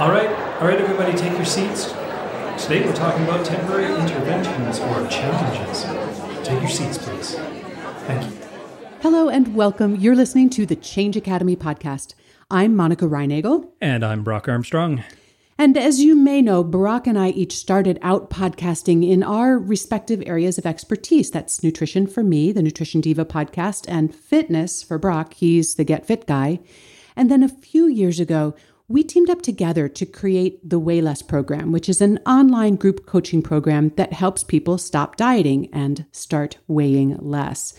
All right, all right, everybody, take your seats. Today we're talking about temporary interventions or challenges. Take your seats, please. Thank you. Hello and welcome. You're listening to the Change Academy podcast. I'm Monica Reinagel. And I'm Brock Armstrong. And as you may know, Brock and I each started out podcasting in our respective areas of expertise. That's nutrition for me, the Nutrition Diva podcast, and fitness for Brock. He's the Get Fit guy. And then a few years ago, we teamed up together to create the Weigh Less program, which is an online group coaching program that helps people stop dieting and start weighing less.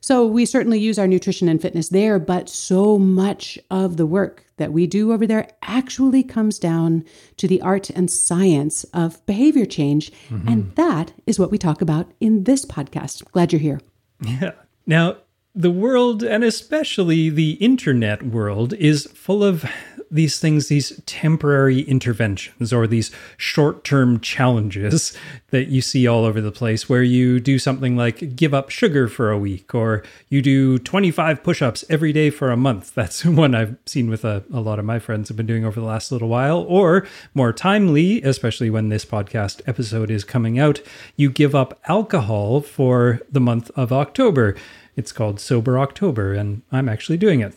So we certainly use our nutrition and fitness there, but so much of the work that we do over there actually comes down to the art and science of behavior change. Mm-hmm. And that is what we talk about in this podcast. Glad you're here. Yeah. Now, the world, and especially the internet world, is full of these things, these temporary interventions or these short term challenges that you see all over the place, where you do something like give up sugar for a week or you do 25 push ups every day for a month. That's one I've seen with a, a lot of my friends have been doing over the last little while. Or more timely, especially when this podcast episode is coming out, you give up alcohol for the month of October. It's called Sober October, and I'm actually doing it.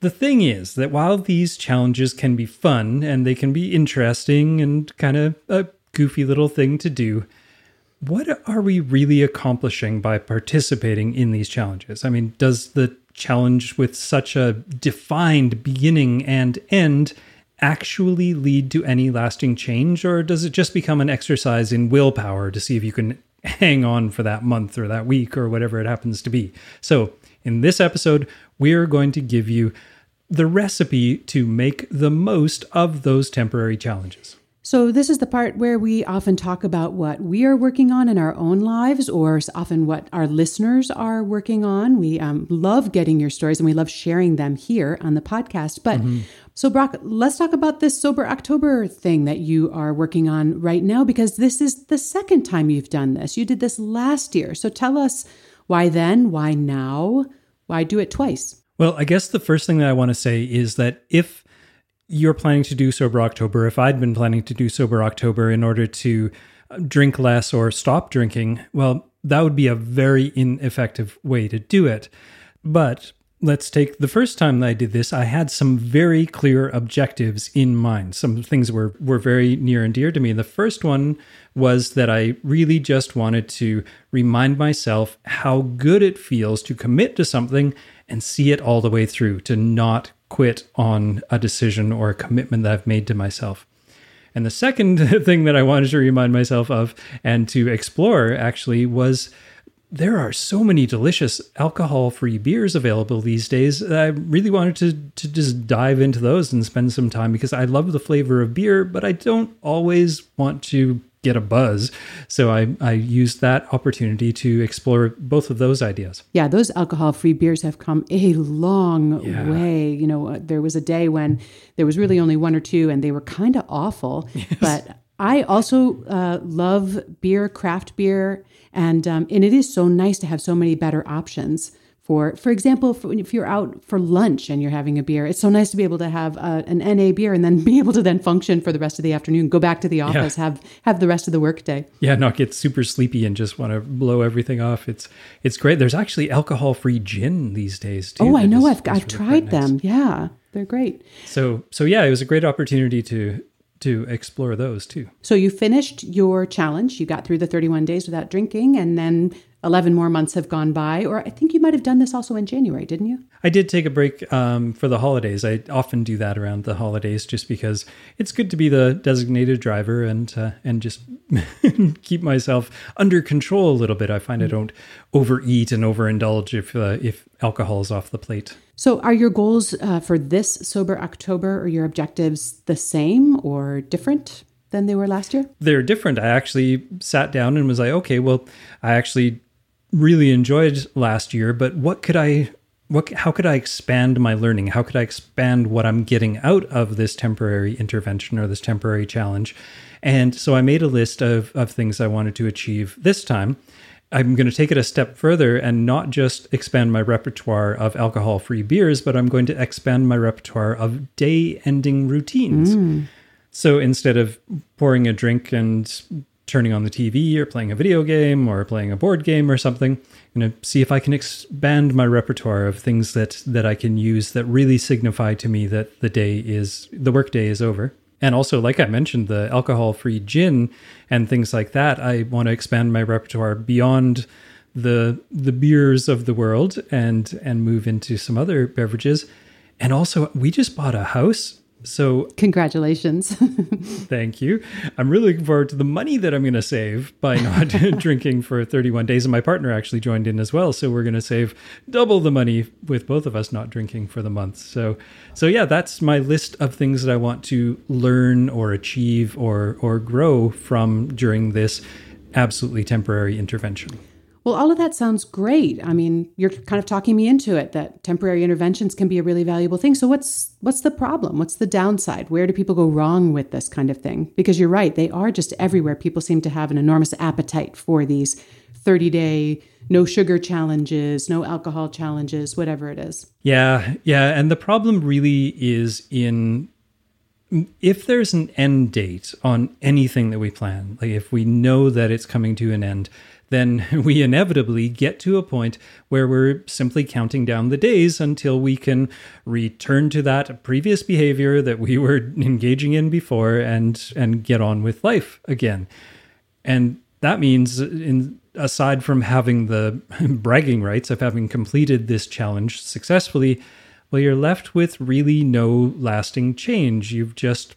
The thing is that while these challenges can be fun and they can be interesting and kind of a goofy little thing to do, what are we really accomplishing by participating in these challenges? I mean, does the challenge with such a defined beginning and end actually lead to any lasting change, or does it just become an exercise in willpower to see if you can hang on for that month or that week or whatever it happens to be? So, in this episode, we are going to give you the recipe to make the most of those temporary challenges. So, this is the part where we often talk about what we are working on in our own lives, or often what our listeners are working on. We um, love getting your stories and we love sharing them here on the podcast. But mm-hmm. so, Brock, let's talk about this Sober October thing that you are working on right now, because this is the second time you've done this. You did this last year. So, tell us why then, why now, why do it twice? Well, I guess the first thing that I want to say is that if you're planning to do Sober October, if I'd been planning to do Sober October in order to uh, drink less or stop drinking, well, that would be a very ineffective way to do it. But let's take the first time that I did this, I had some very clear objectives in mind. Some things were were very near and dear to me. The first one was that I really just wanted to remind myself how good it feels to commit to something and see it all the way through, to not quit on a decision or a commitment that I've made to myself. And the second thing that I wanted to remind myself of and to explore actually was there are so many delicious alcohol free beers available these days. I really wanted to, to just dive into those and spend some time because I love the flavor of beer, but I don't always want to get a buzz. So I, I used that opportunity to explore both of those ideas. Yeah, those alcohol free beers have come a long yeah. way. You know, uh, there was a day when there was really only one or two and they were kind of awful. Yes. But I also uh, love beer, craft beer, and um, and it is so nice to have so many better options for for example for, if you're out for lunch and you're having a beer it's so nice to be able to have uh, an na beer and then be able to then function for the rest of the afternoon go back to the office yeah. have have the rest of the workday yeah not get super sleepy and just want to blow everything off. It's it's great. There's actually alcohol free gin these days too. Oh i know. i've, I've really tried them. Yeah they're great. So so yeah it was a great opportunity to to explore those too. So you finished your challenge. You got through the 31 days without drinking, and then 11 more months have gone by. Or I think you might have done this also in January, didn't you? I did take a break um, for the holidays. I often do that around the holidays just because it's good to be the designated driver and uh, and just keep myself under control a little bit. I find mm-hmm. I don't overeat and overindulge if uh, if alcohol is off the plate. So, are your goals uh, for this sober October or your objectives the same or different? than they were last year? They're different. I actually sat down and was like, okay, well, I actually really enjoyed last year, but what could I what how could I expand my learning? How could I expand what I'm getting out of this temporary intervention or this temporary challenge? And so I made a list of of things I wanted to achieve this time. I'm going to take it a step further and not just expand my repertoire of alcohol free beers, but I'm going to expand my repertoire of day ending routines. Mm. So instead of pouring a drink and turning on the TV or playing a video game or playing a board game or something, going to see if I can expand my repertoire of things that that I can use that really signify to me that the day is the workday is over. And also, like I mentioned, the alcohol-free gin and things like that. I want to expand my repertoire beyond the the beers of the world and and move into some other beverages. And also, we just bought a house so, congratulations. thank you. I'm really looking forward to the money that I'm going to save by not drinking for 31 days. And my partner actually joined in as well. So, we're going to save double the money with both of us not drinking for the month. So, so yeah, that's my list of things that I want to learn or achieve or, or grow from during this absolutely temporary intervention. Well, all of that sounds great. I mean, you're kind of talking me into it that temporary interventions can be a really valuable thing. So what's what's the problem? What's the downside? Where do people go wrong with this kind of thing? Because you're right, they are just everywhere. People seem to have an enormous appetite for these 30-day no sugar challenges, no alcohol challenges, whatever it is. Yeah, yeah, and the problem really is in if there's an end date on anything that we plan, like if we know that it's coming to an end, then we inevitably get to a point where we're simply counting down the days until we can return to that previous behavior that we were engaging in before and and get on with life again. And that means in aside from having the bragging rights of having completed this challenge successfully, well you're left with really no lasting change. You've just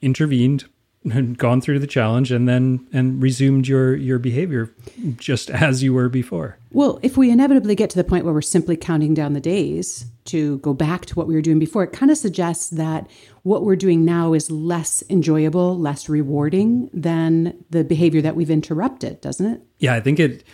intervened gone through the challenge and then and resumed your your behavior just as you were before. Well, if we inevitably get to the point where we're simply counting down the days to go back to what we were doing before, it kind of suggests that what we're doing now is less enjoyable, less rewarding than the behavior that we've interrupted, doesn't it? Yeah, I think it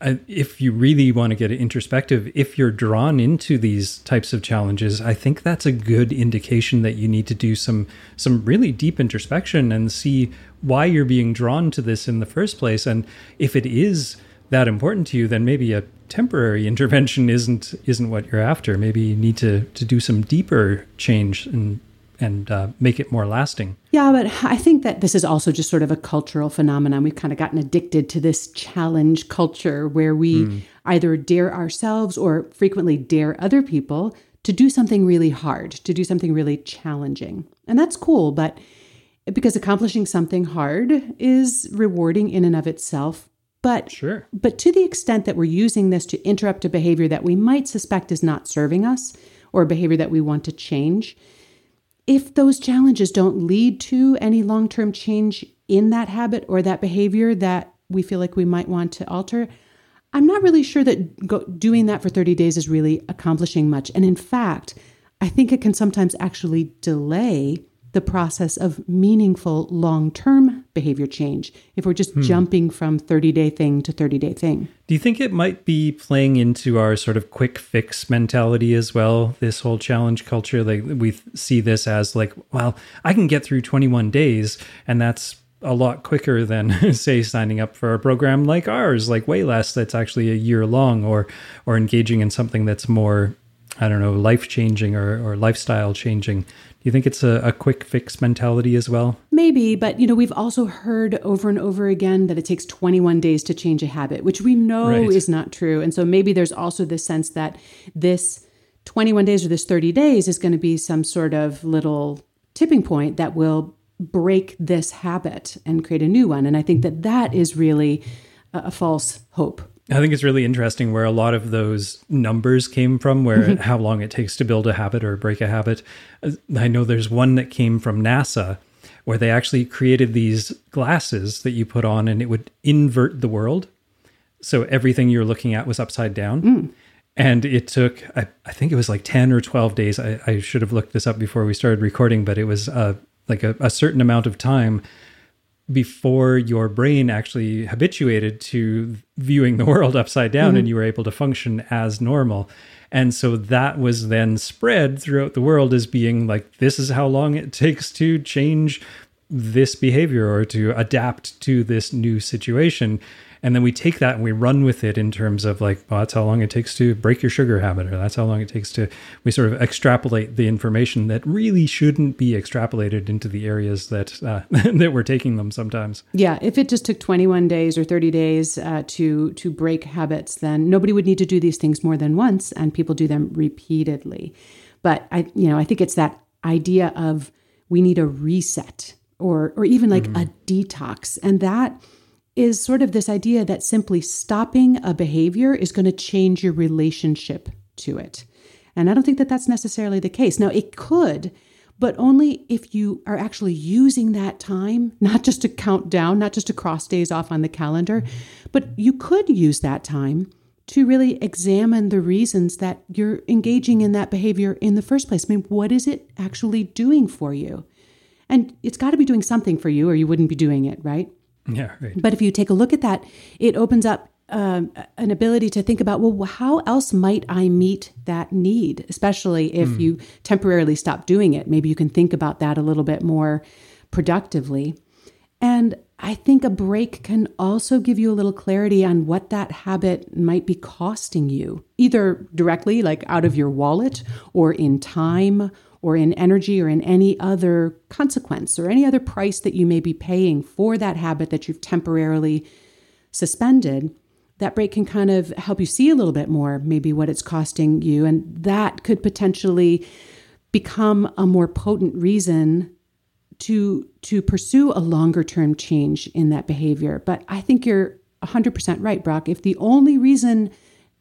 if you really want to get introspective, if you're drawn into these types of challenges, I think that's a good indication that you need to do some some really deep introspection and see why you're being drawn to this in the first place. And if it is that important to you, then maybe a temporary intervention isn't isn't what you're after. Maybe you need to to do some deeper change and and uh, make it more lasting. Yeah, but I think that this is also just sort of a cultural phenomenon. We've kind of gotten addicted to this challenge culture where we mm. either dare ourselves or frequently dare other people to do something really hard, to do something really challenging. And that's cool, but because accomplishing something hard is rewarding in and of itself. But sure. But to the extent that we're using this to interrupt a behavior that we might suspect is not serving us or a behavior that we want to change, if those challenges don't lead to any long term change in that habit or that behavior that we feel like we might want to alter, I'm not really sure that go, doing that for 30 days is really accomplishing much. And in fact, I think it can sometimes actually delay the process of meaningful long term behavior change if we're just hmm. jumping from 30 day thing to 30 day thing. Do you think it might be playing into our sort of quick fix mentality as well? This whole challenge culture, like we see this as like, well, I can get through 21 days, and that's a lot quicker than say signing up for a program like ours like Weigh Less that's actually a year long or or engaging in something that's more i don't know life changing or, or lifestyle changing do you think it's a, a, quick fix mentality as well? Maybe, but you know, we've also heard over and over again that it takes 21 days to change a habit, which we know right. is not true. And so maybe there's also this sense that this 21 days or this 30 days is going to be some sort of little tipping point that will break this habit and create a new one. And I think that that is really a, a false hope. I think it's really interesting where a lot of those numbers came from, where mm-hmm. how long it takes to build a habit or break a habit. I know there's one that came from NASA where they actually created these glasses that you put on and it would invert the world. So everything you're looking at was upside down. Mm. And it took, I, I, think it was like 10 or 12 days. I, I, should have looked this up before we started recording, but it was uh, like a, a certain amount of time before your brain actually habituated to viewing the world upside down mm-hmm. and you were able to function as normal. And so that was then spread throughout the world as being like, this is how long it takes to change this behavior or to adapt to this new situation. And then we take that and we run with it in terms of like well that's how long it takes to break your sugar habit or that's how long it takes to we sort of extrapolate the information that really shouldn't be extrapolated into the areas that uh, that we're taking them sometimes yeah if it just took 21 days or 30 days uh, to to break habits then nobody would need to do these things more than once and people do them repeatedly but i you know i think it's that idea of we need a reset or or even like mm-hmm. a detox and that is sort of this idea that simply stopping a behavior is going to change your relationship to it. And I don't think that that's necessarily the case. Now, it could, but only if you are actually using that time, not just to count down, not just to cross days off on the calendar, but you could use that time to really examine the reasons that you're engaging in that behavior in the first place. I mean, what is it actually doing for you? And it's got to be doing something for you, or you wouldn't be doing it, right? Yeah, right. But if you take a look at that, it opens up um, an ability to think about well, how else might I meet that need, especially if mm. you temporarily stop doing it? Maybe you can think about that a little bit more productively. And I think a break can also give you a little clarity on what that habit might be costing you, either directly, like out of your wallet, or in time, or in energy or in any other consequence or any other price that you may be paying for that habit that you've temporarily suspended, that break can kind of help you see a little bit more, maybe what it's costing you. And that could potentially become a more potent reason to to pursue a longer term change in that behavior. But I think you're 100% right, Brock. If the only reason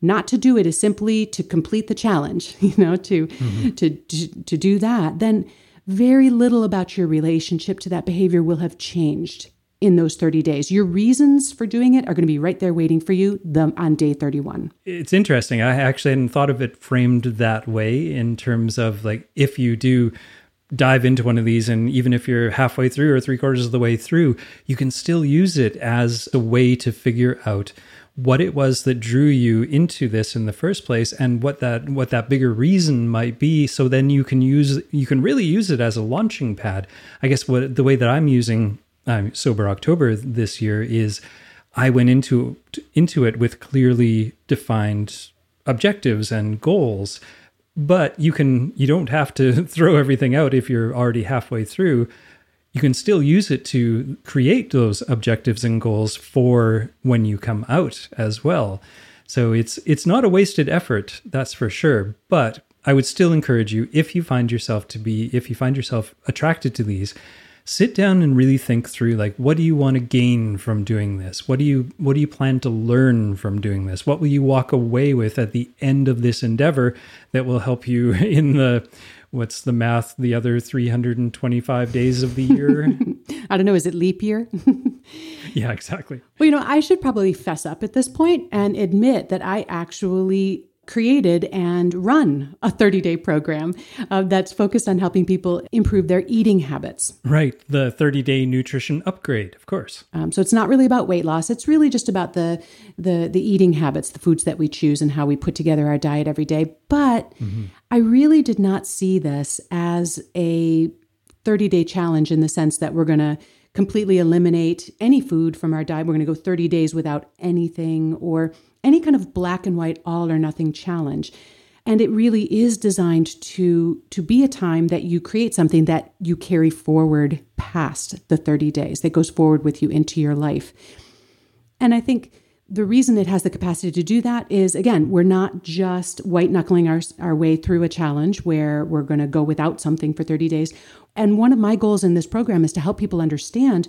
not to do it is simply to complete the challenge, you know, to, mm-hmm. to, to, to do that, then very little about your relationship to that behavior will have changed in those 30 days. Your reasons for doing it are going to be right there waiting for you the, on day 31. It's interesting. I actually hadn't thought of it framed that way in terms of like if you do dive into one of these and even if you're halfway through or three quarters of the way through, you can still use it as a way to figure out what it was that drew you into this in the first place and what that what that bigger reason might be. So then you can use you can really use it as a launching pad. I guess what the way that i'm using um, sober october this year is i went into into it with clearly defined objectives and goals but you can you don't have to throw everything out if you're already halfway through you can still use it to create those objectives and goals for when you come out as well. So it's it's not a wasted effort, that's for sure. But I would still encourage you if you find yourself to be if you find yourself attracted to these, sit down and really think through like what do you want to gain from doing this? What do you what do you plan to learn from doing this? What will you walk away with at the end of this endeavor that will help you in the what's the math the other 325 days of the year? I don't know is it leap year? Yeah exactly. Well you know i should probably fess up at this point and admit that i actually created and run a 30 day program uh, that's focused on helping people improve their eating habits. Right. The 30 day nutrition upgrade, of course. Um, so it's not really about weight loss. It's really just about the, the, the eating habits, the foods that we choose, and how we put together our diet every day. But mm-hmm. I really did not see this as a 30 day challenge in the sense that we're going to completely eliminate any food from our diet. We're going to go 30 days without anything or any kind of black and white all or nothing challenge. And it really is designed to, to be a time that you create something that you carry forward past the 30 days, that goes forward with you into your life. And I think the reason it has the capacity to do that is again, we're not just white knuckling our, our way through a challenge where we're going to go without something for 30 days. And one of my goals in this program is to help people understand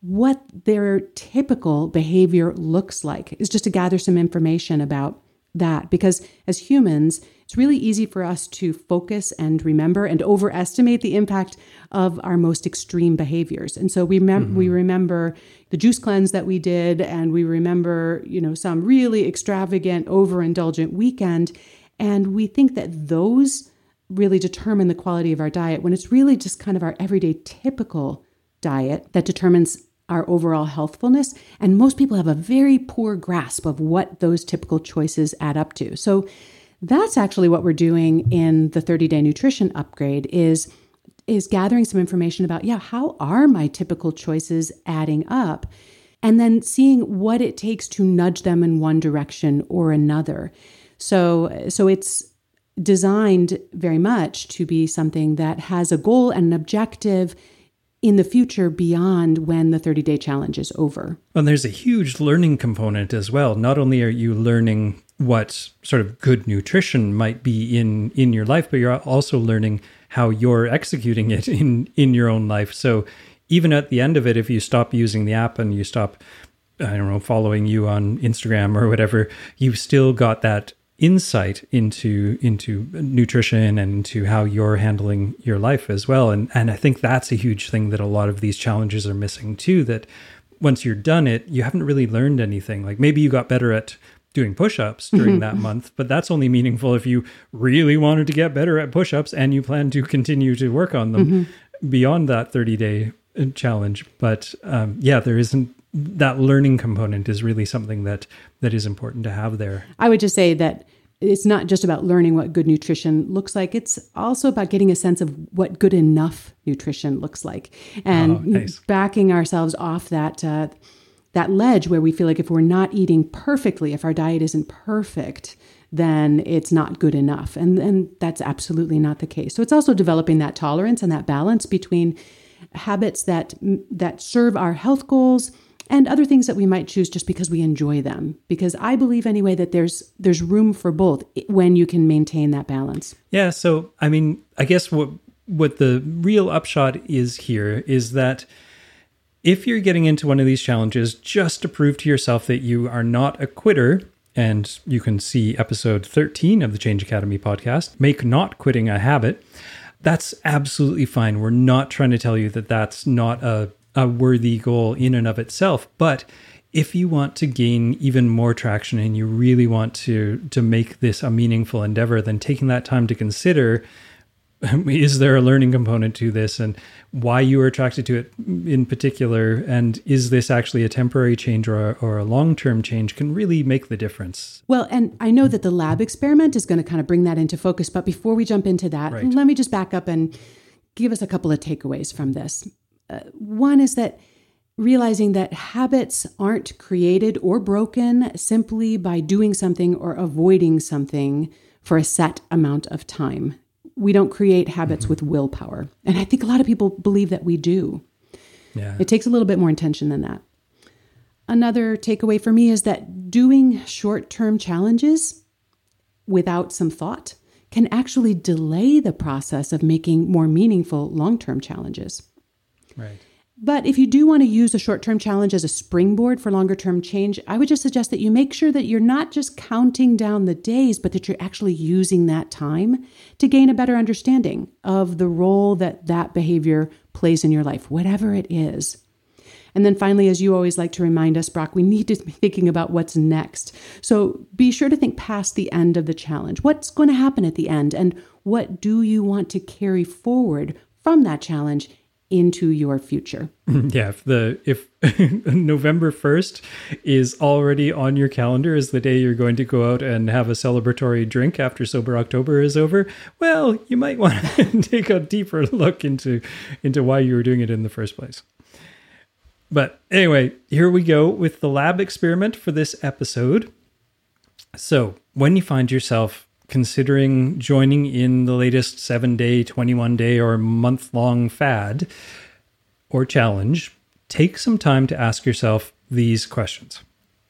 what their typical behavior looks like, is just to gather some information about that. Because as humans, it's really easy for us to focus and remember and overestimate the impact of our most extreme behaviors. And so we, mem- mm-hmm. we remember the juice cleanse that we did, and we remember, you know, some really extravagant, overindulgent weekend. And we think that those really determine the quality of our diet when it's really just kind of our everyday typical diet that determines our overall healthfulness. And most people have a very poor grasp of what those typical choices add up to. So that's actually what we're doing in the 30 day nutrition upgrade is is gathering some information about yeah how are my typical choices adding up and then seeing what it takes to nudge them in one direction or another. So, so it's designed very much to be something that has a goal and an objective in the future beyond when the 30 day challenge is over. And there's a huge learning component as well. Not only are you learning what sort of good nutrition might be in in your life, but you're also learning how you're executing it in in your own life. So even at the end of it, if you stop using the app and you stop, I don't know, following you on Instagram or whatever, you've still got that insight into into nutrition and into how you're handling your life as well. And and I think that's a huge thing that a lot of these challenges are missing too that once you're done it you haven't really learned anything. Like maybe you got better at doing push-ups during that month but that's only meaningful if you really wanted to get better at push-ups and you plan to continue to work on them mm-hmm. beyond that 30 day challenge. But um, yeah there isn't that learning component is really something that that is important to have there. I would just say that it's not just about learning what good nutrition looks like it's also about getting a sense of what good enough nutrition looks like and oh, nice. backing ourselves off that uh, that ledge where we feel like if we're not eating perfectly if our diet isn't perfect then it's not good enough and and that's absolutely not the case so it's also developing that tolerance and that balance between habits that that serve our health goals and other things that we might choose just because we enjoy them. Because i believe anyway that there's there's room for both when you can maintain that balance. Yeah so i mean i guess what what the real upshot is here is that if you're getting into one of these challenges just to prove to yourself that you are not a quitter and you can see episode 13 of the change academy podcast make not quitting a habit that's absolutely fine. We're not trying to tell you that that's not a a worthy goal in and of itself. But if you want to gain even more traction and you really want to to make this a meaningful endeavor, then taking that time to consider is there a learning component to this and why you are attracted to it in particular and is this actually a temporary change or a, or a long-term change can really make the difference well and i know that the lab experiment is going to kind of bring that into focus but before we jump into that right. let me just back up and give us a couple of takeaways from this uh, one is that realizing that habits aren't created or broken simply by doing something or avoiding something for a set amount of time. We don't create habits mm-hmm. with willpower. And I think a lot of people believe that we do. Yeah. It takes a little bit more intention than that. Another takeaway for me is that doing short term challenges without some thought can actually delay the process of making more meaningful long term challenges. Right. But if you do want to use a short term challenge as a springboard for longer term change, I would just suggest that you make sure that you're not just counting down the days, but that you're actually using that time to gain a better understanding of the role that that behavior plays in your life, whatever it is. And then finally, as you always like to remind us, Brock, we need to be thinking about what's next. So be sure to think past the end of the challenge. What's going to happen at the end? And what do you want to carry forward from that challenge into your future. Yeah, if the if November 1st is already on your calendar as the day you're going to go out and have a celebratory drink after sober October is over, well, you might want to take a deeper look into into why you were doing it in the first place. But anyway, here we go with the lab experiment for this episode. So, when you find yourself considering joining in the latest seven day, 21 day, or month long fad or challenge, take some time to ask yourself these questions.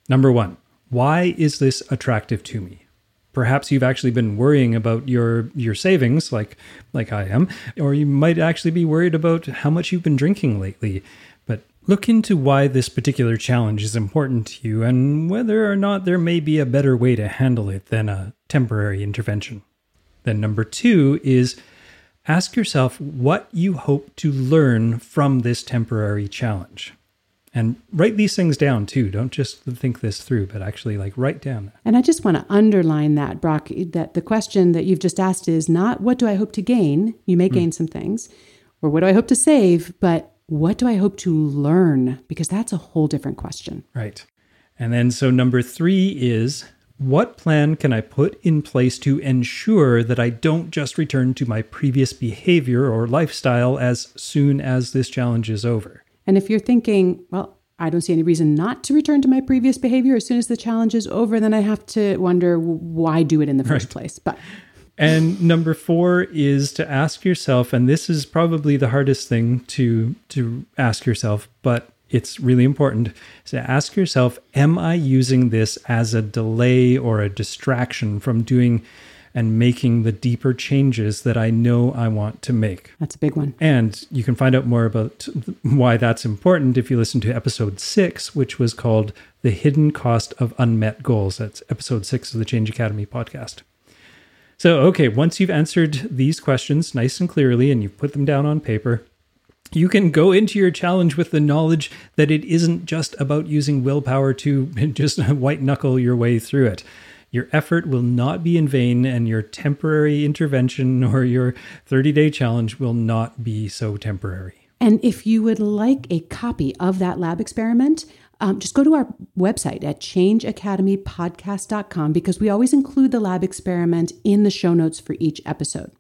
Number one, why is this attractive to me? Perhaps you've actually been worrying about your your savings like like I am, or you might actually be worried about how much you've been drinking lately. But look into why this particular challenge is important to you and whether or not there may be a better way to handle it than a temporary intervention. Then, number two is ask yourself what you hope to learn from this temporary challenge. And write these things down too. Don't just think this through, but actually like write down. And I just want to underline that, Brock, that the question that you've just asked is not what do I hope to gain? You may mm. gain some things, or what do I hope to save, but what do I hope to learn? Because that's a whole different question. Right. And then, so number three is what plan can I put in place to ensure that I don't just return to my previous behavior or lifestyle as soon as this challenge is over? And if you're thinking, well, I don't see any reason not to return to my previous behavior as soon as the challenge is over. Then I have to wonder why do it in the first right. place. But and number four is to ask yourself, and this is probably the hardest thing to to ask yourself, but it's really important to ask yourself, am I using this as a delay or a distraction from doing and making the deeper changes that I know I want to make. That's a big one. And you can find out more about why that's important if you listen to episode six, which was called The Hidden Cost of Unmet Goals. That's episode six of the Change Academy podcast. So, okay, once you've answered these questions nice and clearly and you've put them down on paper, you can go into your challenge with the knowledge that it isn't just about using willpower to just white knuckle your way through it. Your effort will not be in vain, and your temporary intervention or your 30 day challenge will not be so temporary. And if you would like a copy of that lab experiment, um, just go to our website at changeacademypodcast.com because we always include the lab experiment in the show notes for each episode.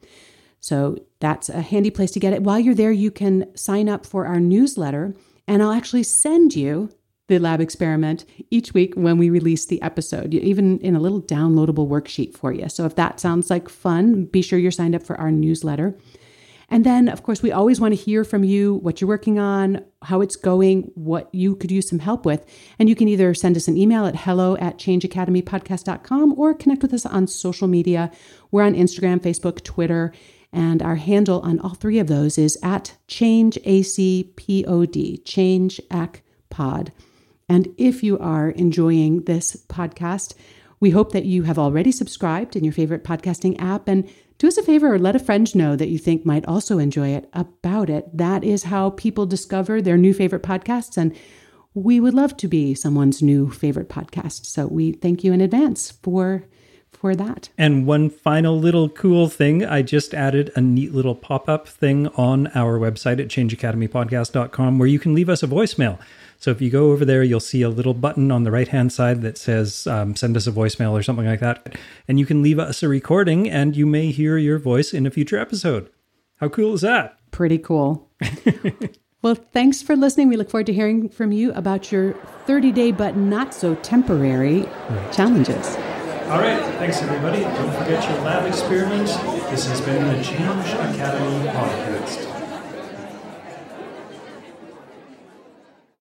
So that's a handy place to get it. While you're there, you can sign up for our newsletter, and I'll actually send you the lab experiment each week when we release the episode, even in a little downloadable worksheet for you. So if that sounds like fun, be sure you're signed up for our newsletter. And then, of course, we always want to hear from you what you're working on, how it's going, what you could use some help with. And you can either send us an email at hello at changeacademypodcast.com or connect with us on social media. We're on Instagram, Facebook, Twitter, and our handle on all three of those is at changeacpod, changeacpod. And if you are enjoying this podcast, we hope that you have already subscribed in your favorite podcasting app and do us a favor or let a friend know that you think might also enjoy it about it. That is how people discover their new favorite podcasts. And we would love to be someone's new favorite podcast. So we thank you in advance for for that. And one final little cool thing, I just added a neat little pop-up thing on our website at changeacademypodcast.com where you can leave us a voicemail. So if you go over there, you'll see a little button on the right hand side that says um, send us a voicemail or something like that. And you can leave us a recording and you may hear your voice in a future episode. How cool is that? Pretty cool. well, thanks for listening. We look forward to hearing from you about your 30 day but not so temporary right. challenges. All right. Thanks, everybody. Don't forget your lab experiments. This has been the Change Academy podcast.